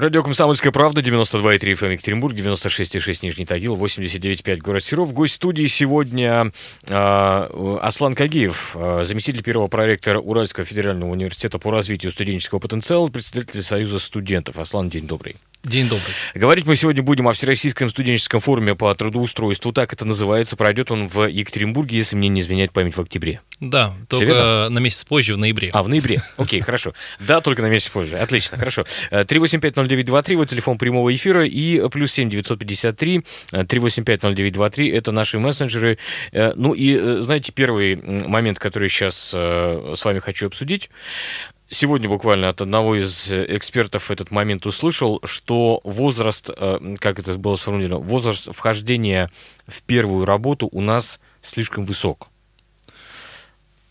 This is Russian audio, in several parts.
Радио «Комсомольская правда», 92,3 FM Екатеринбург, 96,6 Нижний Тагил, 89,5 город Серов. Гость студии сегодня э, Аслан Кагиев, э, заместитель первого проректора Уральского федерального университета по развитию студенческого потенциала, председатель Союза студентов. Аслан, день добрый. День добрый. Говорить мы сегодня будем о Всероссийском студенческом форуме по трудоустройству. Так это называется. Пройдет он в Екатеринбурге, если мне не изменяет память, в октябре. Да, только верно? на месяц позже, в ноябре. А, в ноябре. Окей, хорошо. Да, только на месяц позже. Отлично, хорошо. 3850923, вот телефон прямого эфира, и плюс 7 953 3850923, это наши мессенджеры. Э, ну и, э, знаете, первый момент, который сейчас э, с вами хочу обсудить, сегодня буквально от одного из экспертов этот момент услышал, что возраст, как это было сформулировано, возраст вхождения в первую работу у нас слишком высок.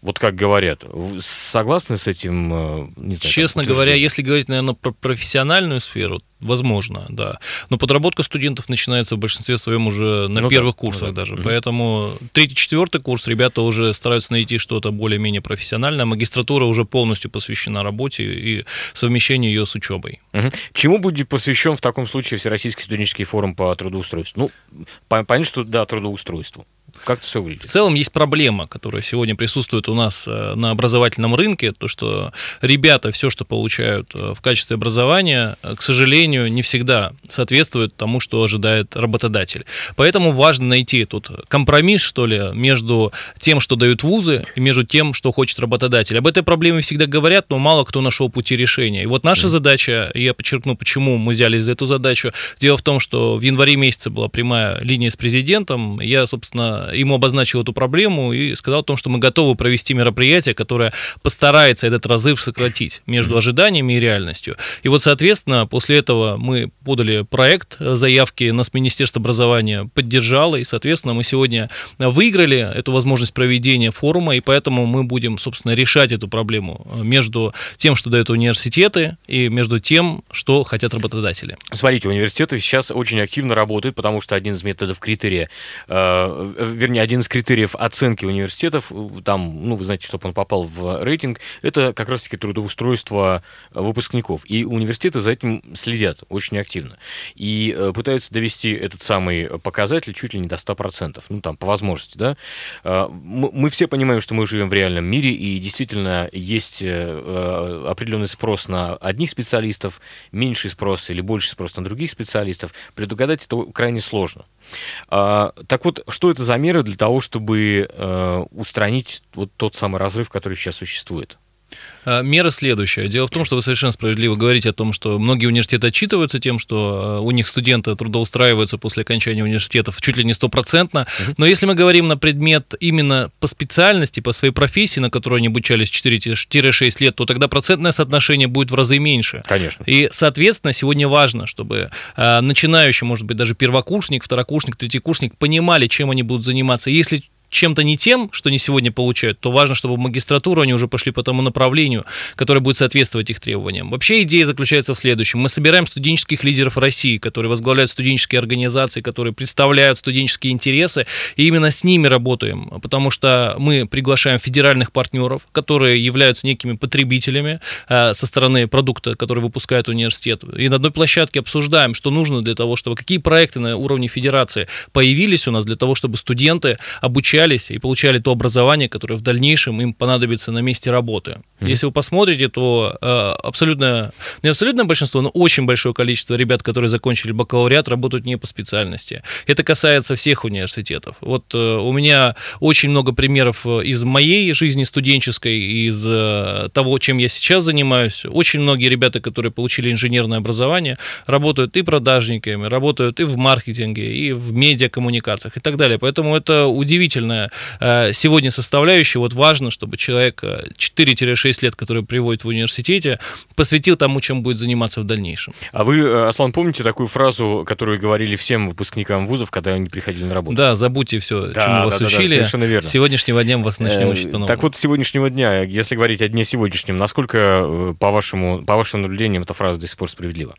Вот как говорят. Согласны с этим? Э, не знаю, Честно говоря, если говорить, наверное, про профессиональную сферу, возможно, да. Но подработка студентов начинается в большинстве своем уже на ну, первых да, курсах ну, да. даже. Угу. Поэтому третий, четвертый курс ребята уже стараются найти что-то более-менее профессиональное. Магистратура уже полностью посвящена работе и совмещению ее с учебой. Угу. Чему будет посвящен в таком случае Всероссийский студенческий форум по трудоустройству? Ну, понятно, что да, трудоустройству. Как это все выглядит? В целом есть проблема, которая сегодня присутствует у нас э, на образовательном рынке, то что ребята все, что получают э, в качестве образования, э, к сожалению, не всегда соответствует тому, что ожидает работодатель. Поэтому важно найти тут компромисс, что ли, между тем, что дают вузы, и между тем, что хочет работодатель. Об этой проблеме всегда говорят, но мало кто нашел пути решения. И вот наша mm. задача, я подчеркну, почему мы взялись за эту задачу. Дело в том, что в январе месяце была прямая линия с президентом. Я, собственно, ему обозначил эту проблему и сказал о том, что мы готовы провести мероприятие, которое постарается этот разрыв сократить между ожиданиями и реальностью. И вот, соответственно, после этого мы подали проект заявки, нас Министерство образования поддержало, и, соответственно, мы сегодня выиграли эту возможность проведения форума, и поэтому мы будем, собственно, решать эту проблему между тем, что дают университеты, и между тем, что хотят работодатели. Смотрите, университеты сейчас очень активно работают, потому что один из методов критерия э, вернее, один из критериев оценки университетов, там, ну, вы знаете, чтобы он попал в рейтинг, это как раз-таки трудоустройство выпускников. И университеты за этим следят очень активно. И э, пытаются довести этот самый показатель чуть ли не до 100%, ну, там, по возможности, да. Э, мы все понимаем, что мы живем в реальном мире, и действительно есть э, определенный спрос на одних специалистов, меньший спрос или больше спрос на других специалистов. Предугадать это крайне сложно. А, так вот, что это за меры для того, чтобы э, устранить вот тот самый разрыв, который сейчас существует? А, мера следующая. Дело в том, что вы совершенно справедливо говорите о том, что многие университеты отчитываются тем, что а, у них студенты трудоустраиваются после окончания университетов чуть ли не стопроцентно. Но если мы говорим на предмет именно по специальности, по своей профессии, на которой они обучались 4-6 лет, то тогда процентное соотношение будет в разы меньше. Конечно. И, соответственно, сегодня важно, чтобы начинающий, может быть, даже первокурсник, второкурсник, третьекурсник понимали, чем они будут заниматься. Если чем-то не тем, что они сегодня получают, то важно, чтобы в магистратуру они уже пошли по тому направлению, которое будет соответствовать их требованиям. Вообще идея заключается в следующем. Мы собираем студенческих лидеров России, которые возглавляют студенческие организации, которые представляют студенческие интересы, и именно с ними работаем, потому что мы приглашаем федеральных партнеров, которые являются некими потребителями э, со стороны продукта, который выпускает университет. И на одной площадке обсуждаем, что нужно для того, чтобы какие проекты на уровне федерации появились у нас для того, чтобы студенты обучались обучались и получали то образование, которое в дальнейшем им понадобится на месте работы. Mm-hmm. Если вы посмотрите, то э, абсолютно, не абсолютное большинство, но очень большое количество ребят, которые закончили бакалавриат, работают не по специальности. Это касается всех университетов. Вот э, у меня очень много примеров э, из моей жизни студенческой, из э, того, чем я сейчас занимаюсь. Очень многие ребята, которые получили инженерное образование, работают и продажниками, работают и в маркетинге, и в медиакоммуникациях и так далее. Поэтому это удивительно замечательная э, сегодня составляющая. Вот важно, чтобы человек э, 4-6 лет, который приводит в университете, посвятил тому, чем будет заниматься в дальнейшем. А вы, э, Аслан, помните такую фразу, которую говорили всем выпускникам вузов, когда они приходили на работу? Да, забудьте все, Да, чему да, вас да, да, учили. совершенно верно. С сегодняшнего дня вас начнем Э, учить по-новому. Так вот, с сегодняшнего дня, если говорить о дне сегодняшнем, насколько, э, по, вашему, по вашим наблюдениям, эта фраза до сих пор справедлива?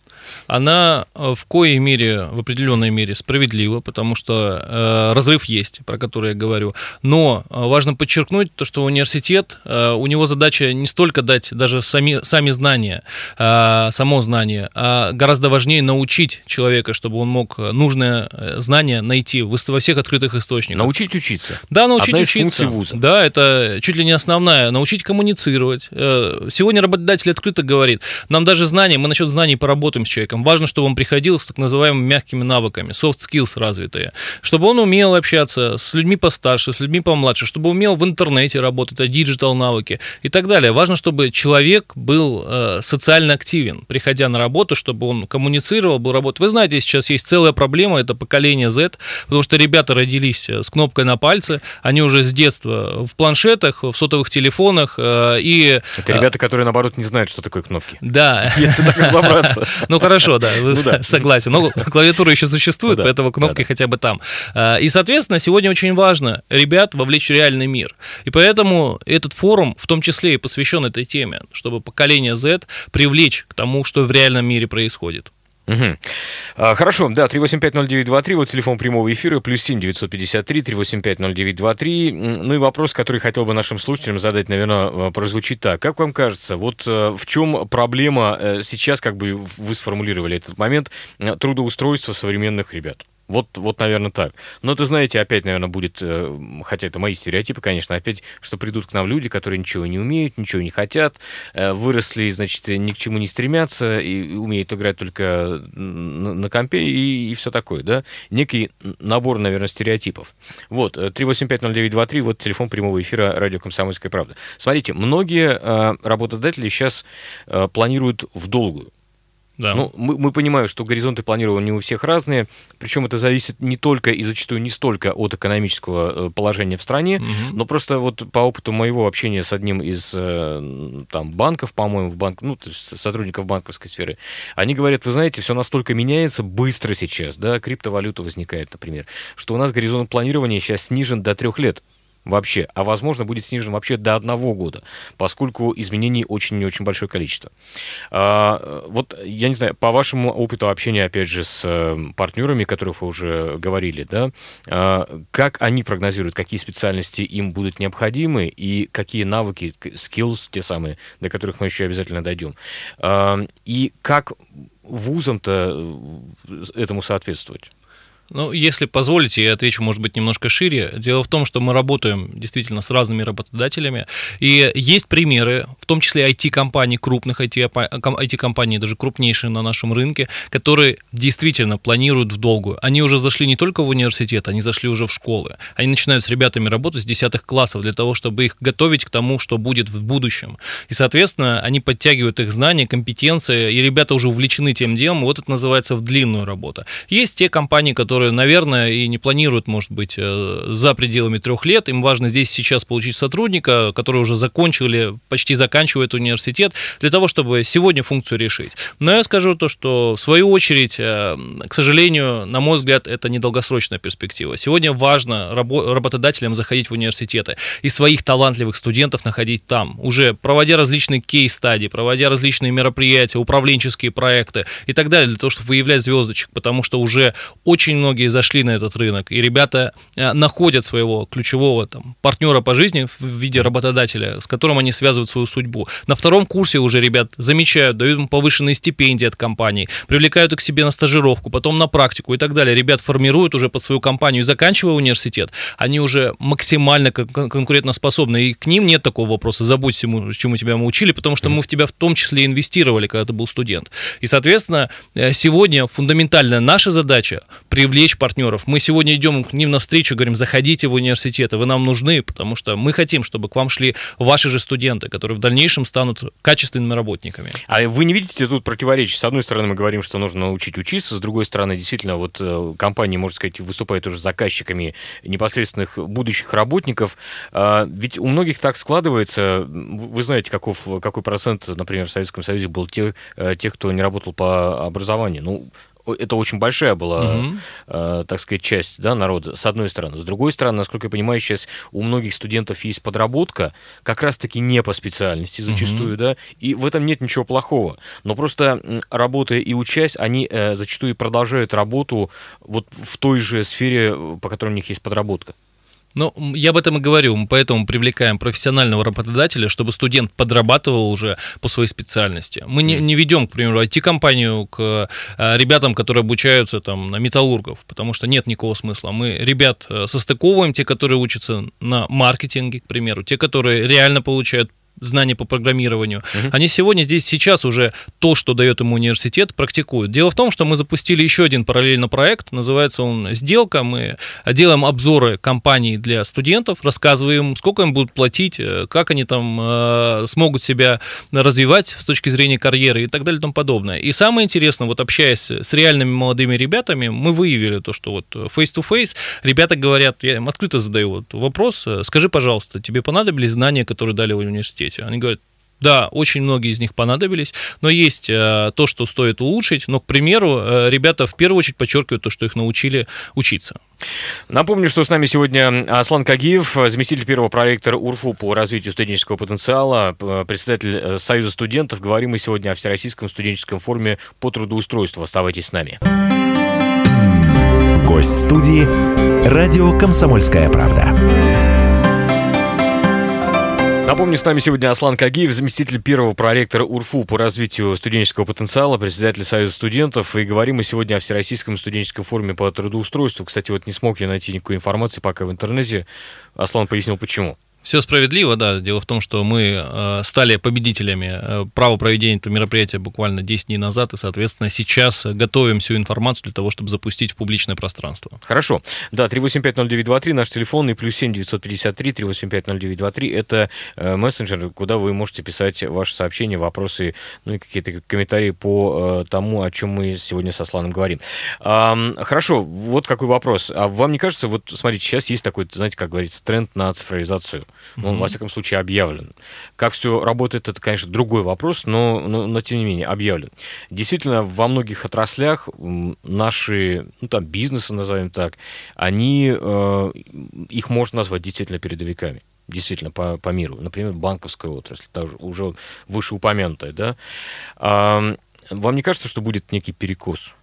она э, в коей мере, в определенной мере справедлива, потому что э, разрыв есть, про который я говорю. Но э, важно подчеркнуть то, что университет, э, у него задача не столько дать даже сами, сами знания, э, само знание, а гораздо важнее научить человека, чтобы он мог нужное знание найти во всех открытых источниках. Научить учиться. Да, научить Одна учиться. вуза. Да, это чуть ли не основная. Научить коммуницировать. Сегодня работодатель открыто говорит, нам даже знания, мы насчет знаний поработаем с человеком. Важно, чтобы он приходил с так называемыми мягкими навыками, soft skills развитые. Чтобы он умел общаться с людьми постарше, с людьми помладше, чтобы умел в интернете работать, а digital навыки и так далее. Важно, чтобы человек был э, социально активен, приходя на работу, чтобы он коммуницировал, был работать. Вы знаете, сейчас есть целая проблема, это поколение Z, потому что ребята родились э, с кнопкой на пальце, они уже с детства в планшетах, в сотовых телефонах, э, и... Это ребята, которые, наоборот, не знают, что такое кнопки. Да. Если так разобраться. Ну хорошо, да, Ну согласен. Но клавиатура еще существует, Ну поэтому кнопки хотя бы там. А, И, соответственно, сегодня очень важно ребят вовлечь в реальный мир. И поэтому этот форум в том числе и посвящен этой теме, чтобы поколение Z привлечь к тому, что в реальном мире происходит. Мгм. А, Хорошо, да, 3850923, вот телефон прямого эфира, плюс 7 953 3850923. М, Ну и вопрос, который хотел бы нашим слушателям задать, наверное, прозвучит так. Как вам кажется, вот э, в чем проблема э, сейчас, как бы вы сформулировали этот момент, э, трудоустройства современных ребят? Вот, вот, наверное, так. Но это, знаете, опять, наверное, будет, э, хотя это мои стереотипы, конечно, опять, что придут к нам люди, которые ничего не умеют, ничего не хотят, э, выросли, значит, ни к чему не стремятся, и умеют играть только на, на компе и, и все такое, да? Некий набор, наверное, стереотипов. Вот, э, 3850923, вот телефон прямого эфира радио «Комсомольская правда». Смотрите, многие э, работодатели сейчас э, планируют в долгую. Да. Ну, мы, мы понимаем, что горизонты планирования у всех разные, причем это зависит не только и зачастую не столько от экономического э, положения в стране, Мгм. но просто вот по опыту моего общения с одним из э, там банков, по-моему, в банк, ну, то есть сотрудников банковской сферы, они говорят, вы знаете, все настолько меняется быстро сейчас, да, криптовалюта возникает, например, что у нас горизонт планирования сейчас снижен до трех лет вообще, а возможно будет снижен вообще до одного года, поскольку изменений очень и очень большое количество. А, вот, я не знаю, по вашему опыту общения, опять же, с э, партнерами, которых вы уже говорили, да, а, как они прогнозируют, какие специальности им будут необходимы и какие навыки, skills, те самые, до которых мы еще обязательно дойдем, А, и как вузам-то э, этому соответствовать? Ну, если позволите, я отвечу, может быть, немножко шире. Дело в том, что мы работаем действительно с разными работодателями, и есть примеры, в том числе IT-компаний, крупных IT-компаний, даже крупнейшие на нашем рынке, которые действительно планируют в долгую. Они уже зашли не только в университет, они зашли уже в школы. Они начинают с ребятами работать с десятых классов для того, чтобы их готовить к тому, что будет в будущем. И, соответственно, они подтягивают их знания, компетенции, и ребята уже увлечены тем делом, вот это называется в длинную работу. Есть те компании, которые, наверное, и не планируют, может быть, э, за пределами трех лет, им важно здесь сейчас получить сотрудника, который уже закончил или почти заканчивает университет, для того, чтобы сегодня функцию решить. Но я скажу то, что в свою очередь, э, к сожалению, на мой взгляд, это недолгосрочная перспектива. Сегодня важно рабо- работодателям заходить в университеты и своих талантливых студентов находить там, уже проводя различные кейс-стадии, проводя различные мероприятия, управленческие проекты и так далее, для того, чтобы выявлять звездочек, потому что уже очень многие зашли на этот рынок, и ребята э, находят своего ключевого там, партнера по жизни в виде работодателя, с которым они связывают свою судьбу. На втором курсе уже ребят замечают, дают им повышенные стипендии от компаний, привлекают их к себе на стажировку, потом на практику и так далее. Ребят формируют уже под свою компанию, и заканчивая университет, они уже максимально кон- кон- конкурентоспособны, и к ним нет такого вопроса, забудь всему, чему тебя мы учили, потому что мы в тебя в том числе инвестировали, когда ты был студент. И, соответственно, э, сегодня фундаментальная наша задача привлечь привлечь партнеров. Мы сегодня идем к ним навстречу, говорим, заходите в университеты, вы нам нужны, потому что мы хотим, чтобы к вам шли ваши же студенты, которые в дальнейшем станут качественными работниками. А вы не видите тут противоречий? С одной стороны, мы говорим, что нужно научить учиться, с другой стороны, действительно, вот э, компании, можно сказать, выступают уже заказчиками непосредственных будущих работников. А, ведь у многих так складывается, вы знаете, каков, какой процент, например, в Советском Союзе был тех, э, тех, кто не работал по образованию. Ну, это очень большая была, угу. э, так сказать, часть да, народа, с одной стороны. С другой стороны, насколько я понимаю, сейчас у многих студентов есть подработка, как раз-таки не по специальности зачастую, угу. да, и в этом нет ничего плохого. Но просто работая и учась, они э, зачастую продолжают работу вот в той же сфере, по которой у них есть подработка. Ну, я об этом и говорю, мы поэтому привлекаем профессионального работодателя, чтобы студент подрабатывал уже по своей специальности. Мы не, не ведем, к примеру, IT-компанию к э, ребятам, которые обучаются там на металлургов, потому что нет никакого смысла. Мы ребят э, состыковываем, те, которые учатся на маркетинге, к примеру, те, которые реально получают знания по программированию, угу. они сегодня здесь сейчас уже то, что дает ему университет, практикуют. Дело в том, что мы запустили еще один параллельно проект, называется он «Сделка». Мы делаем обзоры компаний для студентов, рассказываем, сколько им будут платить, э, как они там э, смогут себя развивать с точки зрения карьеры и так далее и тому подобное. И самое интересное, вот общаясь с реальными молодыми ребятами, мы выявили то, что вот face-to-face ребята говорят, я им открыто задаю вот вопрос, скажи, пожалуйста, тебе понадобились знания, которые дали в университете? Университете. Они говорят, да, очень многие из них понадобились, но есть э, то, что стоит улучшить. Но, к примеру, э, ребята в первую очередь подчеркивают то, что их научили учиться. Напомню, что с нами сегодня Аслан Кагиев, заместитель первого проектора УРФУ по развитию студенческого потенциала, председатель э, Союза студентов. Говорим мы сегодня о Всероссийском студенческом форуме по трудоустройству. Оставайтесь с нами. Гость студии «Радио Комсомольская правда». Напомню, с нами сегодня Аслан Кагиев, заместитель первого проректора УРФУ по развитию студенческого потенциала, председатель Союза студентов. И говорим мы сегодня о Всероссийском студенческом форуме по трудоустройству. Кстати, вот не смог я найти никакой информации пока в интернете. Аслан пояснил, почему. Все справедливо, да. Дело в том, что мы э, стали победителями э, права проведения этого мероприятия буквально 10 дней назад, и, соответственно, сейчас готовим всю информацию для того, чтобы запустить в публичное пространство. Хорошо. Да, 3850923 наш телефон и плюс 7 953 3850923 это э, мессенджер, куда вы можете писать ваши сообщения, вопросы, ну и какие-то комментарии по тому, о чем мы сегодня со Сланом говорим. Хорошо, вот какой вопрос. А вам не кажется, вот смотрите, сейчас есть такой, знаете, как говорится, тренд на цифровизацию он, mm-hmm. во всяком случае, объявлен. Как все работает, это, конечно, другой вопрос, но, но, но тем не менее объявлен. Действительно, во многих отраслях наши, ну там, бизнесы, назовем так, они, э, их можно назвать действительно передовиками действительно по, по миру. Например, банковская отрасль, также уже вышеупомянутая, да. А, вам не кажется, что будет некий перекос?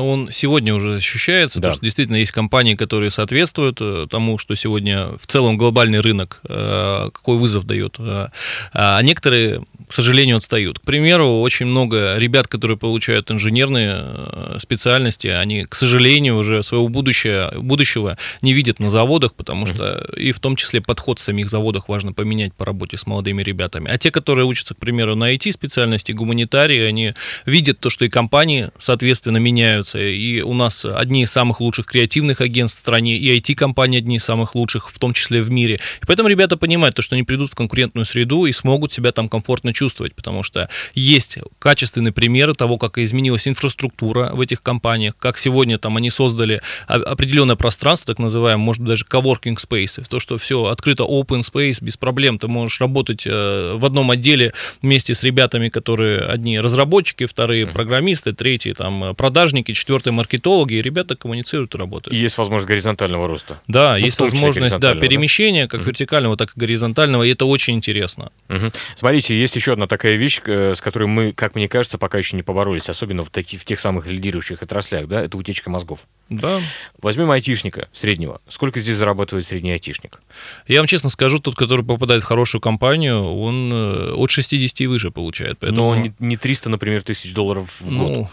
Он сегодня уже ощущается, да. потому что действительно есть компании, которые соответствуют э, тому, что сегодня в целом глобальный рынок, э, какой вызов дает, э, а некоторые к сожалению, отстают. К примеру, очень много ребят, которые получают инженерные э, специальности, они, к сожалению, уже своего будущего, будущего не видят на заводах, потому что и в том числе подход в самих заводах важно поменять по работе с молодыми ребятами. А те, которые учатся, к примеру, на IT-специальности, гуманитарии, они видят то, что и компании, соответственно, меняются. И у нас одни из самых лучших креативных агентств в стране, и IT-компании одни из самых лучших, в том числе в мире. И поэтому ребята понимают то, что они придут в конкурентную среду и смогут себя там комфортно чувствовать чувствовать, потому что есть качественные примеры того, как изменилась инфраструктура в этих компаниях, как сегодня там они создали определенное пространство, так называемое, может быть, даже coworking space, то, что все открыто open space, без проблем, ты можешь работать э, в одном отделе вместе с ребятами, которые одни разработчики, вторые программисты, третьи там продажники, четвертые маркетологи, и ребята коммуницируют и работают. есть возможность горизонтального роста. Да, ну, есть возможность да, перемещения, как вертикального, так и горизонтального, и это очень интересно. Угу. Смотрите, есть еще одна такая вещь, э, с которой мы, как мне кажется, пока еще не поборолись, особенно в, таки, в тех самых лидирующих отраслях, да, это утечка мозгов. Да. Возьмем айтишника среднего. Сколько здесь зарабатывает средний айтишник? Я вам честно скажу, тот, который попадает в хорошую компанию, он э, от 60 и выше получает. Поэтому... Но не, не 300, например, тысяч долларов в год, ну...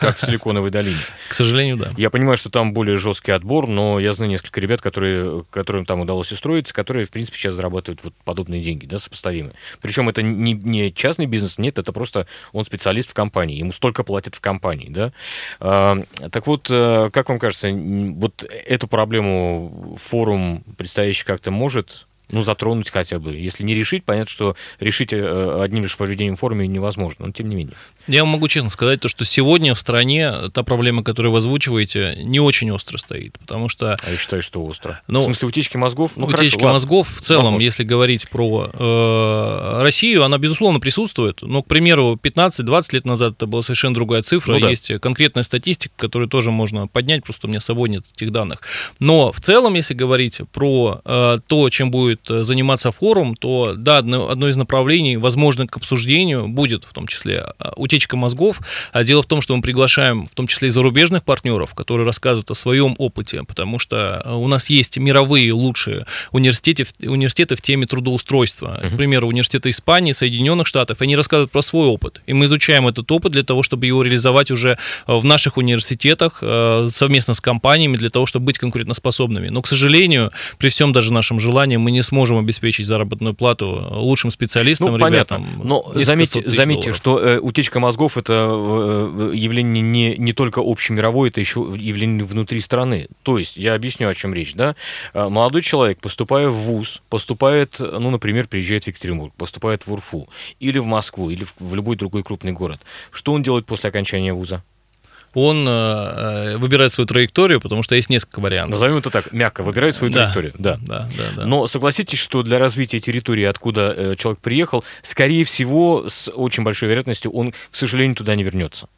как в Силиконовой долине. К сожалению, да. Я понимаю, что там более жесткий отбор, но я знаю несколько ребят, которые, которым там удалось устроиться, которые, в принципе, сейчас зарабатывают вот подобные деньги, да, сопоставимые. Причем это не, не частный бизнес, нет, это просто он специалист в компании, ему столько платят в компании, да. А, так вот, э, как вам кажется, вот эту проблему форум предстоящий как-то может ну, затронуть хотя бы. Если не решить, понятно, что решить э, одним лишь поведением форуме невозможно, но тем не менее. Я могу честно сказать, то, что сегодня в стране та проблема, которую вы озвучиваете, не очень остро стоит, потому что... А я считаю, что остро. Ну, в смысле утечки мозгов? Ну, утечки хорошо, мозгов в целом, Возможно. если говорить про э, Россию, она, безусловно, присутствует. Но, к примеру, 15-20 лет назад это была совершенно другая цифра. Ну да. Есть конкретная статистика, которую тоже можно поднять, просто у меня с собой нет этих данных. Но в целом, если говорить про э, то, чем будет заниматься форум, то, да, одно, одно из направлений, возможно, к обсуждению будет в том числе э, утечка мозгов. А дело в том, что мы приглашаем в том числе и зарубежных партнеров, которые рассказывают о своем опыте, потому что э, у нас есть мировые лучшие университеты, университеты в теме трудоустройства. К примеру, университеты Испании, Соединенных Штатов, они рассказывают про свой опыт. И мы изучаем этот опыт для того, чтобы его реализовать уже в наших университетах э, совместно с компаниями, для того, чтобы быть конкурентоспособными. Но, к сожалению, при всем даже нашем желании мы не сможем обеспечить заработную плату лучшим специалистам, ну, ребятам. Понятно. Но заметьте, заметьте долларов. что э, утечка мозгов это э, явление не, не только общемировое, это еще явление внутри страны. То есть, я объясню, о чем речь. Да? Э, Молодой человек, поступая в ВУЗ, поступает, ну, например, приезжает в Екатеринбург, поступает в Урфу, или в Москву, или в, в любой другой крупный город. Что он делает после окончания ВУЗа? Он э, выбирает свою траекторию, потому что есть несколько вариантов. Назовем это так, мягко, выбирает свою Да. траекторию. Да. Да, да, да. Но согласитесь, что для развития территории, откуда э, человек приехал, скорее всего, с очень большой вероятностью он, к сожалению, туда не вернется.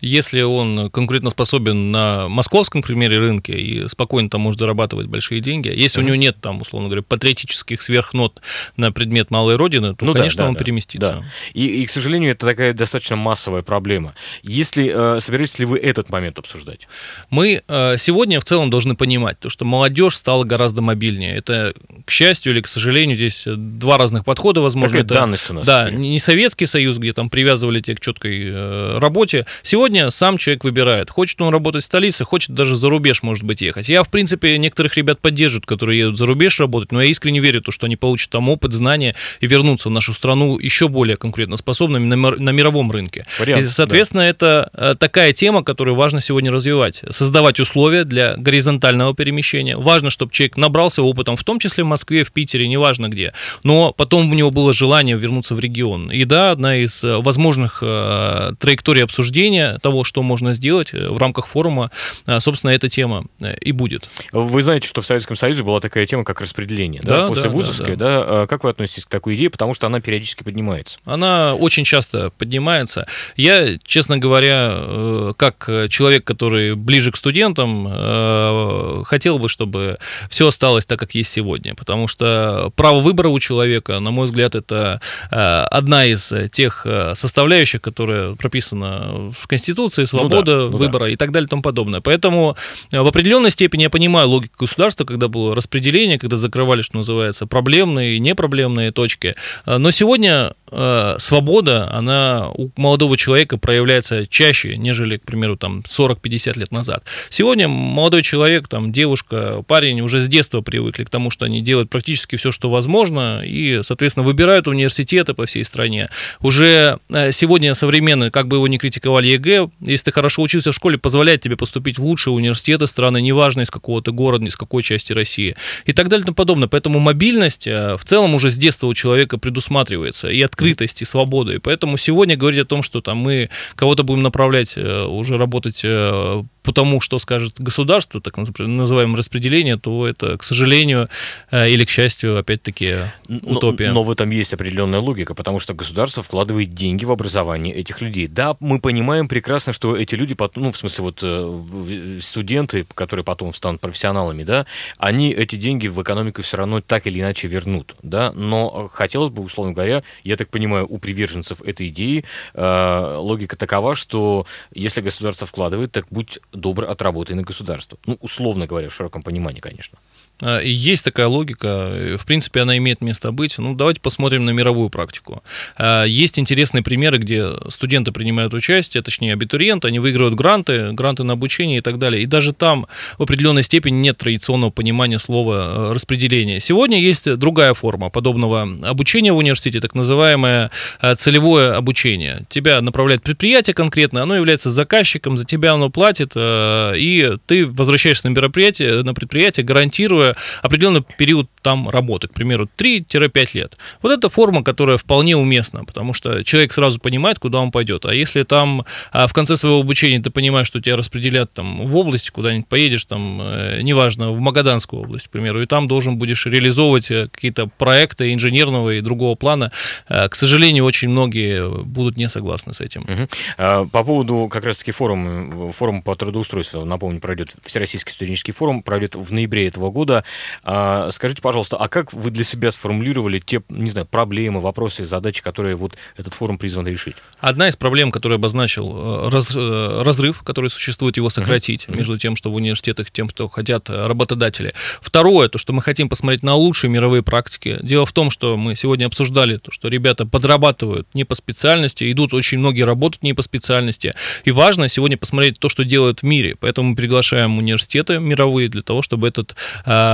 Если он конкурентоспособен на московском, к примеру, рынке и спокойно там может зарабатывать большие деньги, если у него нет там, условно говоря, патриотических сверхнот на предмет малой родины, то, Ну конечно, да, он да, переместится. да. И, и, к сожалению, это такая достаточно массовая проблема. Если э, собираетесь ли вы этот момент обсуждать? Мы э, сегодня в целом должны понимать, то, что молодежь стала гораздо мобильнее. Это, к счастью или к сожалению, здесь два разных подхода, возможно. Такая это, данность у нас. Да, не Советский Союз, где там привязывали тебя к четкой э, работе. Сегодня сам человек выбирает. Хочет он работать в столице, хочет даже за рубеж, может быть, ехать. Я, в принципе, некоторых ребят поддерживают, которые едут за рубеж работать, но я искренне верю, в то, что они получат там опыт, знания и вернутся в нашу страну еще более конкурентоспособными на, мир- на мировом рынке. Вариант, и, соответственно, это э, такая тема, которую важно сегодня развивать. Создавать условия для горизонтального перемещения. Важно, чтобы человек набрался опытом, в том числе в Москве, в Питере, неважно где. Но потом у него было желание вернуться в регион. И да, одна из э, возможных э, траекторий обсуждения того, что можно сделать э, в рамках форума, э, собственно, эта тема э, и будет. Вы знаете, что в Советском Союзе была такая тема, как распределение. Да, Да, После да, да, вузовской, да, а Как вы относитесь к такой идее? Потому что она периодически поднимается. Она очень часто поднимается. Я, честно говоря, как человек, который ближе к студентам, хотел бы, чтобы все осталось так, как есть сегодня. Потому что право выбора у человека, на мой взгляд, это одна из тех составляющих, которая прописана в Конституции, свобода ну да. выбора и так далее и тому подобное. Поэтому э, в определенной степени я понимаю логику государства, когда было распределение, когда закрывали, что называется, проблемные и непроблемные точки. Э, Но сегодня э, свобода, она у молодого человека проявляется чаще, нежели, к примеру, там 40-50 лет назад. Сегодня молодой человек, там девушка, парень уже с детства привыкли к тому, что они делают практически все, что возможно, и, соответственно, выбирают университеты по всей стране. Уже сегодня современный, как бы его ни критиковали ЕГЭ, если ты хорошо учился в школе, позволяет тебе поступить в лучшие университеты страны, неважно из какого ты города, из какой части России, и так далее и тому подобное. Поэтому мобильность э, в целом уже с детства у человека предусматривается, и открытость, и свобода. И поэтому сегодня говорить о том, что там мы кого-то будем направлять э, уже работать э, по тому, что скажет государство, так наз- называемое распределение, то это, к сожалению или к счастью, опять-таки Но- утопия. Но, в этом есть определенная логика, потому что государство вкладывает деньги в образование этих людей. Да, мы понимаем прекрасно, что эти люди, пот- ну, в смысле, вот э, студенты, которые потом станут профессионалами, да, они эти деньги в экономику все равно так или иначе вернут, да, но э, хотелось бы, условно говоря, я так понимаю, у приверженцев этой идеи э, логика такова, что если государство вкладывает, так будь добр, отработай на государство. Ну, условно говоря, в широком понимании, конечно. А, Есть такая логика, э, в принципе, она имеет место быть. Ну, давайте посмотрим на мировую практику. А, Есть интересные примеры, где студенты принимают участие, точнее, абитуриенты, они выигрывают гранты, гранты на обучение и так далее. И даже там в определенной степени нет традиционного понимания слова распределения. Сегодня есть другая форма подобного обучения в университете, так называемое целевое обучение. Тебя направляет предприятие конкретно, оно является заказчиком, за тебя оно платит, и ты возвращаешься на мероприятие, на предприятие, гарантируя определенный период там работы, к примеру, 3-5 лет. Вот это форма, которая вполне уместна, потому что человек сразу понимает, куда он пойдет. А если там а в конце своего обучения ты понимаешь, что тебя распределят там в область, куда-нибудь поедешь, там, э, неважно, в Магаданскую область, к примеру, и там должен будешь реализовывать э, какие-то проекты инженерного и другого плана, э, к сожалению, очень многие будут не согласны с этим. Угу. По поводу как раз-таки форума, форум по трудоустройству, напомню, пройдет Всероссийский студенческий форум, пройдет в ноябре этого года. А, скажите, пожалуйста, а как вы для себя сформулировали те, не знаю, проблемы, вопросы, задачи, которые вот этот форум призван решить? Одна из проблем, которую обозначил, раз, разрыв, который существует, его сократить uh-huh. между тем, что в университетах, тем, что хотят работодатели. Второе, то, что мы хотим посмотреть на лучшие мировые практики. Дело в том, что мы сегодня обсуждали то, что ребята подрабатывают не по специальности, идут очень многие работать не по специальности. И важно сегодня посмотреть то, что делают в мире. Поэтому мы приглашаем университеты мировые для того, чтобы этот, а,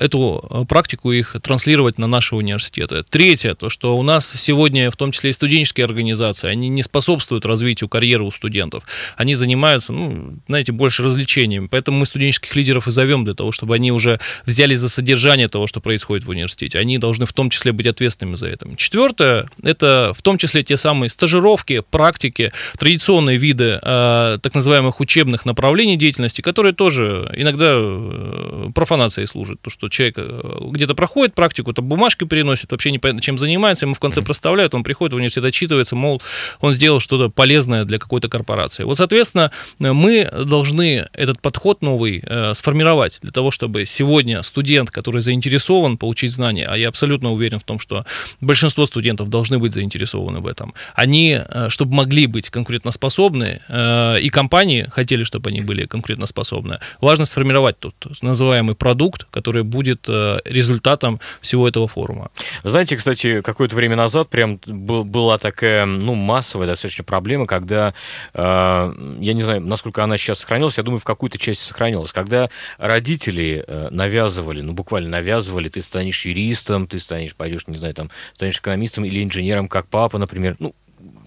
эту практику их транслировать на наши университеты. Третье, то, что у нас сегодня, в том числе и студенческие организации, они не способствуют развитию карьеры у студентов. Они занимаются, ну, знаете, больше развлечениями. Поэтому мы студенческих лидеров и зовем для того, чтобы они уже взялись за содержание того, что происходит в университете. Они должны в том числе быть ответственными за это. Четвертое, это в том числе те самые стажировки, практики, традиционные виды э, так называемых учебных направлений деятельности, которые тоже иногда э, профанацией служат. То, что человек э, где-то проходит практику, там бумажки переносит, вообще непонятно, чем занимается, ему в конце проставляют, он приходит в университет, отчитывается, мол, он сделал что-то полезное для какой-то корпорации. Вот, соответственно, мы должны этот подход новый э, сформировать для того, чтобы сегодня студент, который заинтересован получить знания, а я абсолютно уверен в том, что большинство студентов должны быть заинтересованы в этом, они, э, чтобы могли быть конкурентоспособны, э, и компании хотели, чтобы они были конкурентоспособны, важно сформировать тот называемый продукт, который будет э, результатом всего этого форума. Знаете, кстати, какое-то время назад прям была такая, ну, массовая достаточно проблема, когда, э, я не знаю, насколько она сейчас сохранилась, я думаю, в какой-то части сохранилась, когда родители э, навязывали, ну, буквально навязывали, ты станешь юристом, ты станешь, пойдешь, не знаю, там, станешь экономистом или инженером, как папа, например, ну,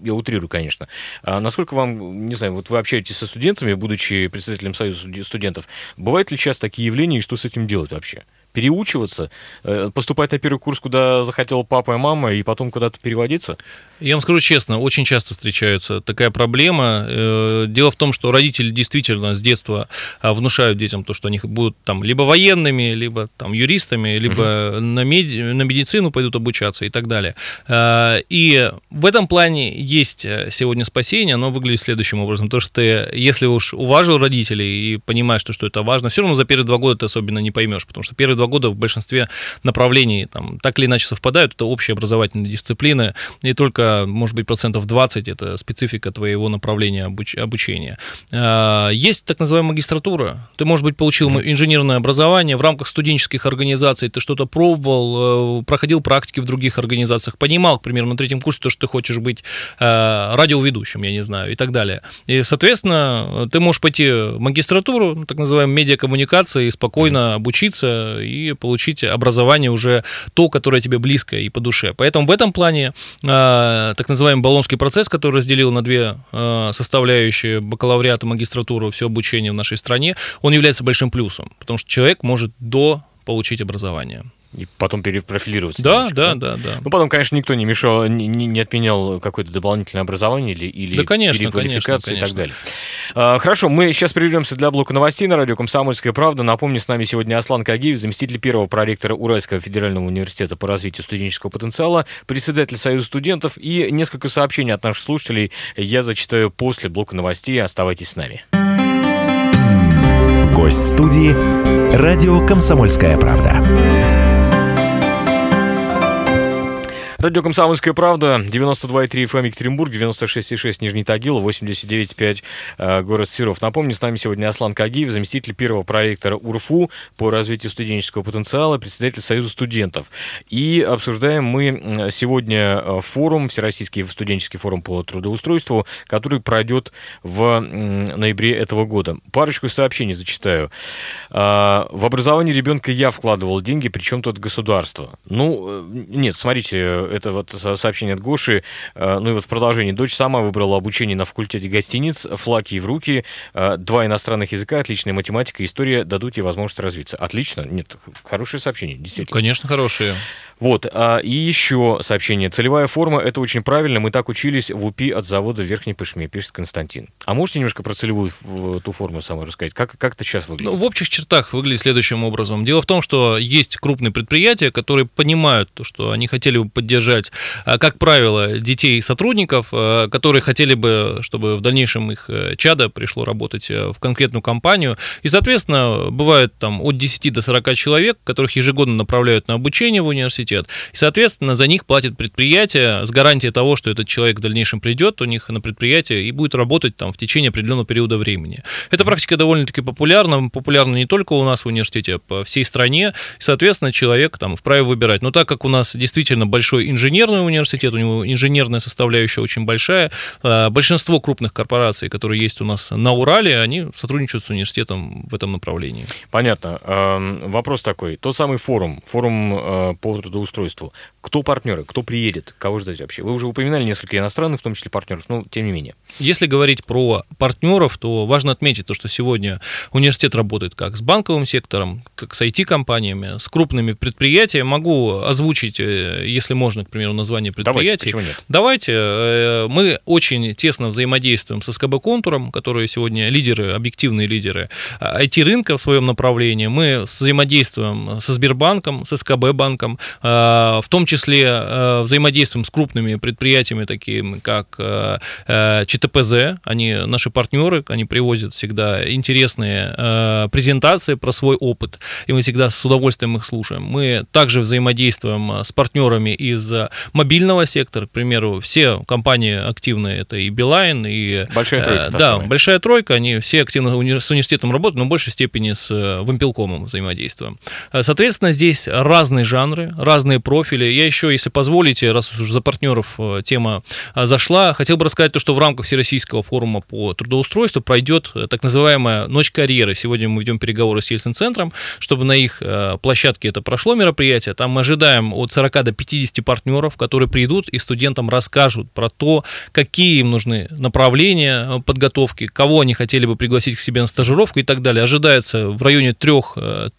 я утрирую, конечно. А насколько вам, не знаю, вот вы общаетесь со студентами, будучи председателем Союза студентов, бывают ли сейчас такие явления и что с этим делать вообще? переучиваться, э, поступать на первый курс, куда захотел папа и мама, и потом куда-то переводиться? Я вам скажу честно, очень часто встречается такая проблема. Э, дело в том, что родители действительно с детства а, внушают детям то, что они будут там либо военными, либо там юристами, либо угу. на, меди... на медицину пойдут обучаться и так далее. Э, и в этом плане есть сегодня спасение, оно выглядит следующим образом. То, что ты, если уж уважил родителей и понимаешь, что, что это важно, все равно за первые два года ты особенно не поймешь, потому что первые два года в большинстве направлений там, так или иначе совпадают. Это общие образовательные дисциплины, и только, может быть, процентов 20 это специфика твоего направления обуч- обучения. А, есть так называемая магистратура. Ты, может быть, получил инженерное образование в рамках студенческих организаций, ты что-то пробовал, э, проходил практики в других организациях, понимал, к примеру, на третьем курсе то, что ты хочешь быть э, радиоведущим, я не знаю, и так далее. И, соответственно, ты можешь пойти в магистратуру, так называемую медиакоммуникации, и спокойно обучиться и получить образование уже то, которое тебе близко и по душе. Поэтому в этом плане э, так называемый Болонский процесс, который разделил на две э, составляющие бакалавриата, магистратуру, все обучение в нашей стране, он является большим плюсом, потому что человек может до получить образование и потом перепрофилироваться. Да, немножко, да, да, да. Ну, потом, конечно, никто не мешал, не, не отменял какое-то дополнительное образование или, или да, конечно, переквалификацию конечно, конечно. и так далее. А, хорошо, мы сейчас прервемся для блока новостей на радио «Комсомольская правда». Напомню, с нами сегодня Аслан Кагиев, заместитель первого проректора Уральского федерального университета по развитию студенческого потенциала, председатель Союза студентов и несколько сообщений от наших слушателей я зачитаю после блока новостей. Оставайтесь с нами. Гость студии «Радио Комсомольская правда». Радио «Комсомольская правда», 92,3 FM Екатеринбург, 96,6 Нижний Тагил, 89,5 э, город Серов. Напомню, с нами сегодня Аслан Кагиев, заместитель первого проектора УРФУ по развитию студенческого потенциала, председатель Союза студентов. И обсуждаем мы сегодня э, форум, Всероссийский студенческий форум по трудоустройству, который пройдет в ноябре этого года. Парочку сообщений зачитаю. Э, в образование ребенка я вкладывал деньги, причем тут государство. Ну, э, нет, смотрите, это вот сообщение от Гоши. Э, ну и вот в продолжении. Дочь сама выбрала обучение на факультете гостиниц, флаки в руки, э, два иностранных языка, отличная математика, история дадут ей возможность развиться. Отлично. Нет, хорошее сообщение, действительно. Конечно, хорошие. Вот, а, и еще сообщение. Целевая форма, это очень правильно, мы так учились в УПИ от завода в Верхней Пышме, пишет Константин. А можете немножко про целевую ту форму самой рассказать? Как, как это сейчас выглядит? Ну, в общих чертах выглядит следующим образом. Дело в том, что есть крупные предприятия, которые понимают, то, что они хотели бы поддержать, а, как правило, детей сотрудников, а, которые хотели бы, чтобы в дальнейшем их э, чадо пришло работать э, в конкретную компанию. И, соответственно, бывает там от 10 до 40 человек, которых ежегодно направляют на обучение в университет, университет. И, соответственно, за них платит предприятие с гарантией того, что этот человек в дальнейшем придет у них на предприятие и будет работать там в течение определенного периода времени. Эта практика довольно-таки популярна, популярна не только у нас в университете, а по всей стране. И, соответственно, человек там вправе выбирать. Но так как у нас действительно большой инженерный университет, у него инженерная составляющая очень большая, а, большинство крупных корпораций, которые есть у нас на Урале, они сотрудничают с университетом в этом направлении. Понятно. Эм, вопрос такой. Тот самый форум, форум э, по трудоустройству. Кто партнеры, кто приедет, кого ждать вообще? Вы уже упоминали несколько иностранных, в том числе партнеров, но тем не менее. Если говорить про партнеров, то важно отметить то, что сегодня университет работает как с банковым сектором, как с IT-компаниями, с крупными предприятиями. Могу озвучить, э, если можно, к примеру, название предприятий. Давайте, нет? Давайте. Э, мы очень тесно взаимодействуем с СКБ Контуром, которые сегодня лидеры, объективные лидеры IT-рынка в своем направлении. Мы взаимодействуем со Сбербанком, с СКБ банком, Э, в том числе э, взаимодействуем с крупными предприятиями, такими как э, ЧТПЗ, они наши партнеры, они привозят всегда интересные презентации про свой опыт, и мы всегда с удовольствием их слушаем. Мы также взаимодействуем с партнерами из мобильного сектора, к примеру, все компании активные, это и Билайн, и... Большая тройка. Да, самая. большая тройка, они все активно с университетом работают, но в большей степени с Вимпелкомом взаимодействуем. Соответственно, здесь разные жанры, разные профили. Я еще, если позволите, раз уж за партнеров э, тема э, зашла, хотел бы рассказать то, что в рамках Всероссийского форума по трудоустройству пройдет э, так называемая «Ночь карьеры». Сегодня мы ведем переговоры с Ельцин-центром, чтобы на их площадке это прошло мероприятие. Там мы ожидаем от 40 до 50 партнеров, которые придут и студентам расскажут про то, какие им нужны направления подготовки, кого они хотели бы пригласить к себе на стажировку и так далее. Ожидается в районе 3-4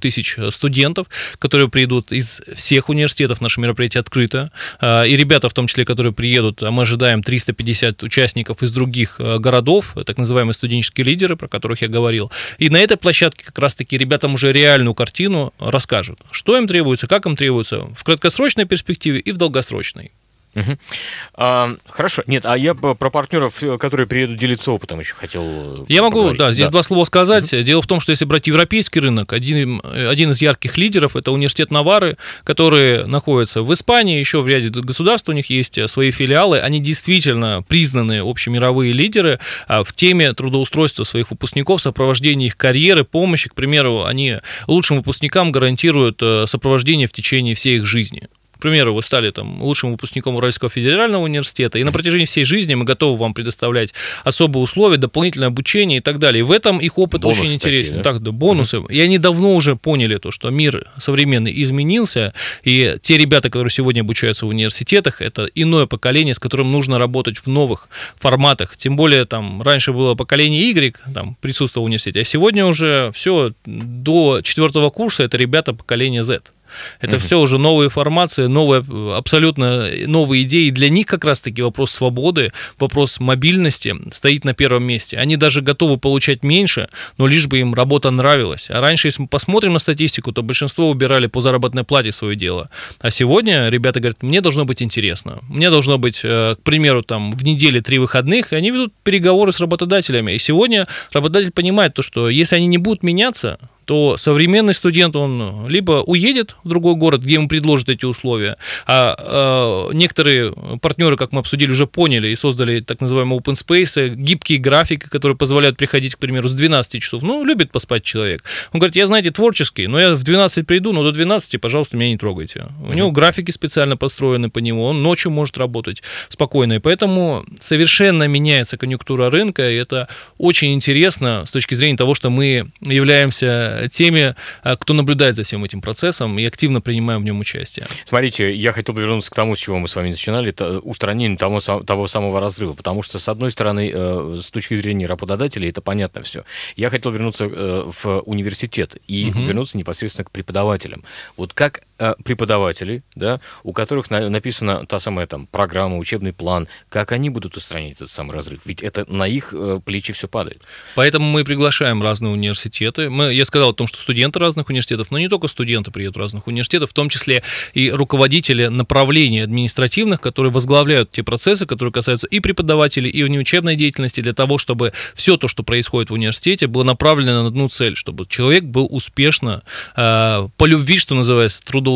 тысяч студентов, которые придут из всех университетов наше мероприятие открыто. А, и ребята, в том числе, которые приедут, а мы ожидаем 350 участников из других а, городов, так называемые студенческие лидеры, про которых я говорил. И на этой площадке как раз-таки ребятам уже реальную картину расскажут, что им требуется, как им требуется в краткосрочной перспективе и в долгосрочной. Угу. А, хорошо. Нет, а я про партнеров, э, которые приедут делиться опытом, еще хотел. Э, я могу, поговорить. да, здесь да. два слова сказать. Угу. Дело в том, что если брать европейский рынок, один, один из ярких лидеров это университет Навары, который находится в Испании, еще в ряде государств у них есть э, свои филиалы. Они действительно признанные общемировые лидеры а, в теме трудоустройства своих выпускников, сопровождения их карьеры, помощи. К примеру, они лучшим выпускникам гарантируют сопровождение в течение всей их жизни примеру, вы стали там лучшим выпускником Уральского федерального университета, и на протяжении всей жизни мы готовы вам предоставлять особые условия, дополнительное обучение и так далее. И в этом их опыт бонусы очень интересен. Такие, да? Так, да, бонусы. Mm-hmm. И они давно уже поняли то, что мир современный изменился, и те ребята, которые сегодня обучаются в университетах, это иное поколение, с которым нужно работать в новых форматах. Тем более, там, раньше было поколение Y, там, присутствовало в университете, а сегодня уже все до четвертого курса это ребята поколения Z. Это угу. все уже новые формации, новые, абсолютно новые идеи. Для них как раз-таки вопрос свободы, вопрос мобильности стоит на первом месте. Они даже готовы получать меньше, но лишь бы им работа нравилась. А раньше, если мы посмотрим на статистику, то большинство убирали по заработной плате свое дело. А сегодня ребята говорят, мне должно быть интересно. Мне должно быть, э, к примеру, там в неделе три выходных, и они ведут переговоры с работодателями. И сегодня работодатель понимает то, что если они не будут меняться, то современный студент, он либо уедет в другой город, где ему предложат эти условия, а э, некоторые партнеры, как мы обсудили, уже поняли и создали так называемые open space, гибкие графики, которые позволяют приходить, к примеру, с 12 часов. Ну, любит поспать человек. Он говорит, я, знаете, творческий, но я в 12 приду, но до 12, пожалуйста, меня не трогайте. У него графики специально построены по нему, он ночью может работать спокойно, и поэтому совершенно меняется конъюнктура рынка, и это очень интересно с точки зрения того, что мы являемся теми, а, кто наблюдает за всем этим процессом и активно принимаем в нем участие. Смотрите, я хотел бы вернуться к тому, с чего мы с вами начинали, это устранение того, того самого разрыва, потому что, с одной стороны, э, с точки зрения работодателей, это понятно все. Я хотел вернуться э, в университет и угу. вернуться непосредственно к преподавателям. Вот как э, преподаватели, да, у которых написана та самая там программа, учебный план, как они будут устранять этот самый разрыв? Ведь это на их плечи все падает. Поэтому мы приглашаем разные университеты. Мы, я сказал о том, что студенты разных университетов, но не только студенты приедут разных университетов, в том числе и руководители направлений административных, которые возглавляют те процессы, которые касаются и преподавателей, и внеучебной деятельности, для того, чтобы все то, что происходит в университете, было направлено на одну цель, чтобы человек был успешно, э, по любви, что называется, трудоустроен.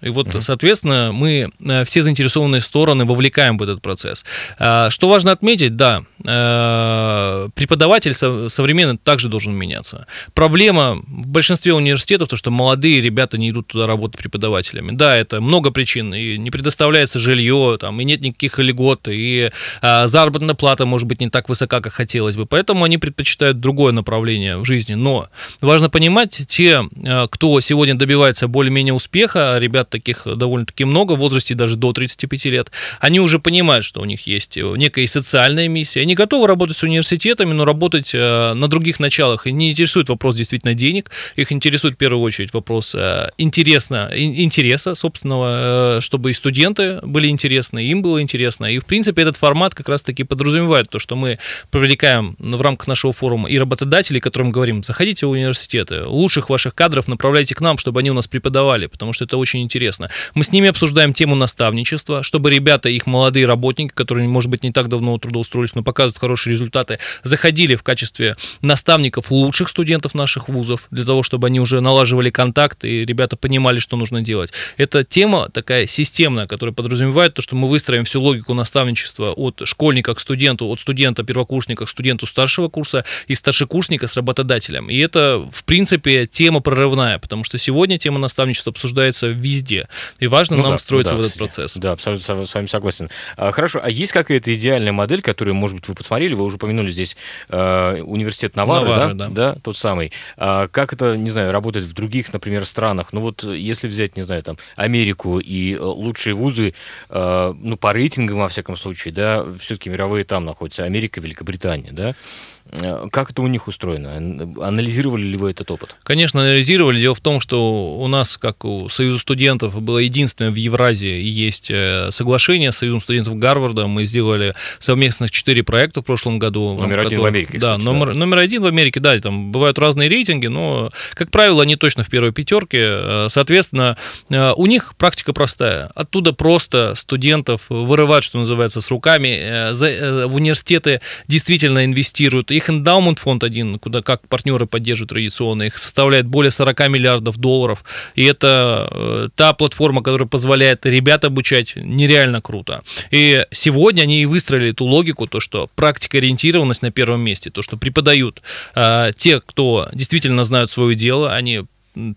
И вот, угу. соответственно, мы э, все заинтересованные стороны вовлекаем в этот процесс. Э, что важно отметить, да, э, преподаватель современный также должен меняться. Проблема в большинстве университетов, то, что молодые ребята не идут туда работать преподавателями. Да, это много причин, и не предоставляется жилье, там, и нет никаких льгот, и а, заработная плата может быть не так высока, как хотелось бы, поэтому они предпочитают другое направление в жизни. Но важно понимать, те, а, кто сегодня добивается более-менее успеха, ребят таких довольно-таки много, в возрасте даже до 35 лет, они уже понимают, что у них есть некая социальная миссия, они готовы работать с университетами, но работать а, на других началах, и не интересует вопрос действительно денег, их интересует в первую очередь вопрос а, интересно, интереса собственного, чтобы и студенты были интересны, им было интересно, и в принципе этот формат как раз-таки подразумевает то, что мы привлекаем в рамках нашего форума и работодателей, которым говорим, заходите в университеты, лучших ваших кадров направляйте к нам, чтобы они у нас преподавали, потому что это очень интересно. Мы с ними обсуждаем тему наставничества, чтобы ребята, их молодые работники, которые, может быть, не так давно трудоустроились, но показывают хорошие результаты, заходили в качестве наставников лучших студентов наших вузов, для того, чтобы они уже налаживали контакт, и ребята понимали, что нужно делать. Это тема такая системная, которая подразумевает то, что мы выстроим всю логику наставничества от школьника к студенту, от студента первокурсника к студенту старшего курса и старшекурсника с работодателем. И это, в принципе, тема прорывная, потому что сегодня тема наставничества обсуждается везде. И важно ну, нам да, строиться да, в этот процесс. Да, абсолютно с вами согласен. А, хорошо, а есть какая-то идеальная модель, которую, может быть, вы посмотрели, вы уже упомянули здесь э, университет Навары, Навары да? да? Да, тот самый. А, как это, не знаю, работает в других, например, странах? Ну вот, если взять, не знаю, там, Америку и э, лучшие вузы, э, ну, по рейтингам, во всяком случае, да, все-таки мировые там находятся, Америка, Великобритания, да, как это у них устроено? Анализировали ли вы этот опыт? Конечно, анализировали. Дело в том, что у нас, как у Союза студентов, было единственное в Евразии есть э, соглашение с Союзом студентов Гарварда. Мы сделали совместных четыре проекта в прошлом году. Номер один в Америке. Да, номер, да. номер один в Америке, да, там бывают разные рейтинги, но, как правило, они точно в первой пятерке. Э, соответственно, у них практика простая. Оттуда просто студентов вырывают, что называется, с руками. В университеты действительно инвестируют их эндаумент фонд один, куда как партнеры поддерживают традиционно, их составляет более 40 миллиардов долларов. И это э, та платформа, которая позволяет ребят обучать нереально круто. И сегодня они и выстроили эту логику, то, что практика ориентированность на первом месте, то, что преподают э, те, кто действительно знают свое дело, они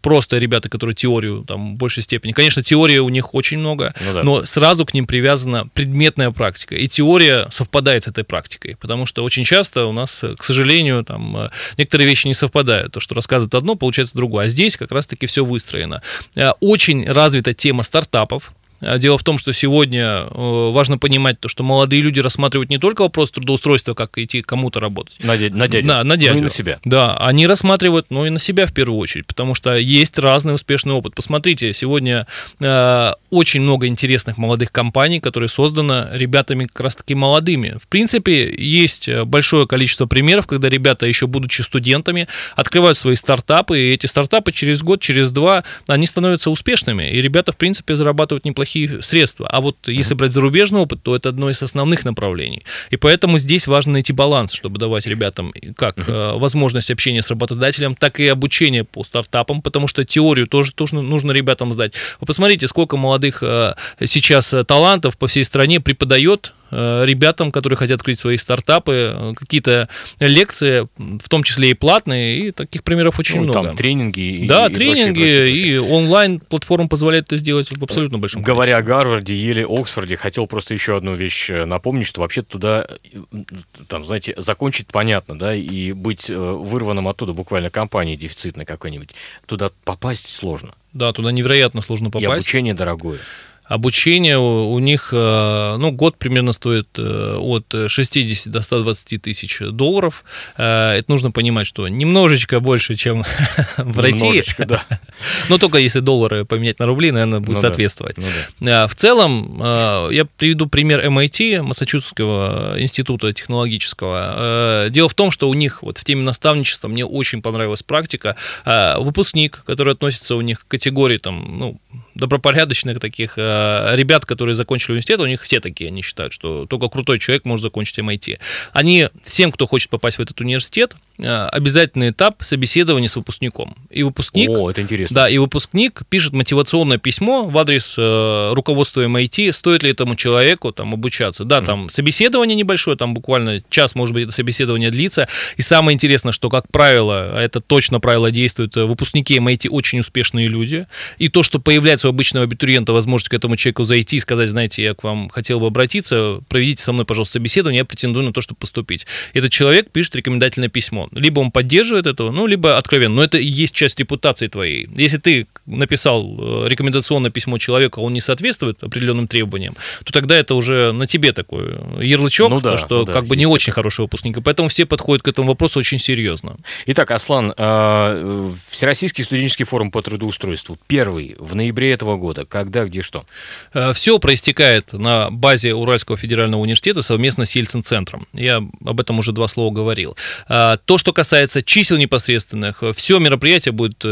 просто ребята, которые теорию там в большей степени. Конечно, теории у них очень много, ну, да. но сразу к ним привязана предметная практика. И теория совпадает с этой практикой, потому что очень часто у нас, к сожалению, там э, некоторые вещи не совпадают. То, что рассказывают одно, получается другое. А здесь как раз-таки все выстроено. Э, очень развита тема стартапов. А дело в том, что сегодня э, важно понимать то, что молодые люди рассматривают не только вопрос трудоустройства, как идти кому-то работать. На, дядю. На, дядю. На, на дядю. Ну и на себя. Да, они рассматривают, ну и на себя в первую очередь, потому что есть разный успешный опыт. Посмотрите, сегодня э, очень много интересных молодых компаний, которые созданы ребятами как раз-таки молодыми. В принципе, есть э, большое количество примеров, когда ребята, еще будучи студентами, открывают свои стартапы, и эти стартапы через год, через два, они становятся успешными, и ребята, в принципе, зарабатывают неплохие средства. А вот если брать зарубежный опыт, то это одно из основных направлений. И поэтому здесь важно найти баланс, чтобы давать ребятам как uh-huh. возможность общения с работодателем, так и обучение по стартапам, потому что теорию тоже, тоже нужно ребятам сдать. Вы посмотрите, сколько молодых молодых э, сейчас э, талантов по всей стране преподает ребятам, которые хотят открыть свои стартапы, какие-то лекции, в том числе и платные, и таких примеров очень ну, много. Там тренинги. Да, и, тренинги, и, и онлайн-платформа позволяет это сделать в абсолютно большом Говоря количестве. о Гарварде, Еле, Оксфорде, хотел просто еще одну вещь напомнить, что вообще туда, там, знаете, закончить понятно, да, и быть вырванным оттуда буквально компанией дефицитной какой-нибудь, туда попасть сложно. Да, туда невероятно сложно попасть. И обучение дорогое. Обучение у них, э, ну, год примерно стоит э, от 60 до 120 тысяч долларов. Э, это нужно понимать, что немножечко больше, чем в России. да. Но только если доллары поменять на рубли, наверное, будет ну, соответствовать. Да. Ну, да. В целом, я приведу пример MIT, Массачусетского института технологического. Дело в том, что у них вот в теме наставничества мне очень понравилась практика. Выпускник, который относится у них к категории там, ну, добропорядочных таких э, ребят, которые закончили университет, у них все такие, они считают, что только крутой человек может закончить MIT. Они, всем, кто хочет попасть в этот университет, обязательный этап собеседования с выпускником. И выпускник, О, это интересно. Да, и выпускник пишет мотивационное письмо в адрес э, руководства MIT, стоит ли этому человеку там обучаться. Да, mm. там собеседование небольшое, там буквально час, может быть, это собеседование длится. И самое интересное, что, как правило, а это точно правило действует, э, выпускники MIT очень успешные люди. И то, что появляется у обычного абитуриента возможность к этому человеку зайти и сказать, знаете, я к вам хотел бы обратиться, проведите со мной, пожалуйста, собеседование, я претендую на то, чтобы поступить. Этот человек пишет рекомендательное письмо. Либо он поддерживает этого, ну, либо откровенно. Но это и есть часть репутации твоей. Если ты написал э, рекомендационное письмо человеку, а он не соответствует определенным требованиям, то тогда это уже на тебе такой ярлычок, ну, да, что ну, да, как бы не очень хороший выпускник. И поэтому все подходят к этому вопросу очень серьезно. Итак, Аслан, э, Всероссийский студенческий форум по трудоустройству первый в ноябре этого года. Когда, где, что? Э, все проистекает на базе Уральского федерального университета совместно с Ельцин-центром. Я об этом уже два слова говорил. То, что касается чисел непосредственных, все мероприятие будет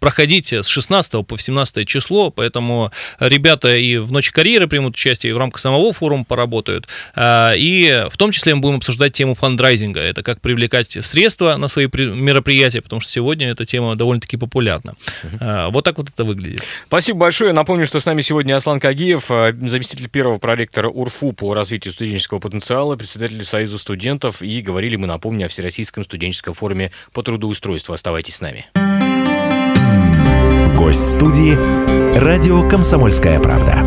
проходить с 16 по 17 число, поэтому ребята и в Ночи карьеры примут участие, и в рамках самого форума поработают. А, и в том числе мы будем обсуждать тему фандрайзинга, это как привлекать средства на свои мероприятия, потому что сегодня эта тема довольно-таки популярна. Угу. Вот так вот это выглядит. Спасибо большое. Напомню, что с нами сегодня Аслан Кагиев, а, заместитель первого проректора УРФУ по развитию студенческого потенциала, председатель Союза студентов, и говорили мы, напомню, о Всероссийском студенческом форуме по трудоустройству. Оставайтесь с нами. Гость студии «Радио Комсомольская правда».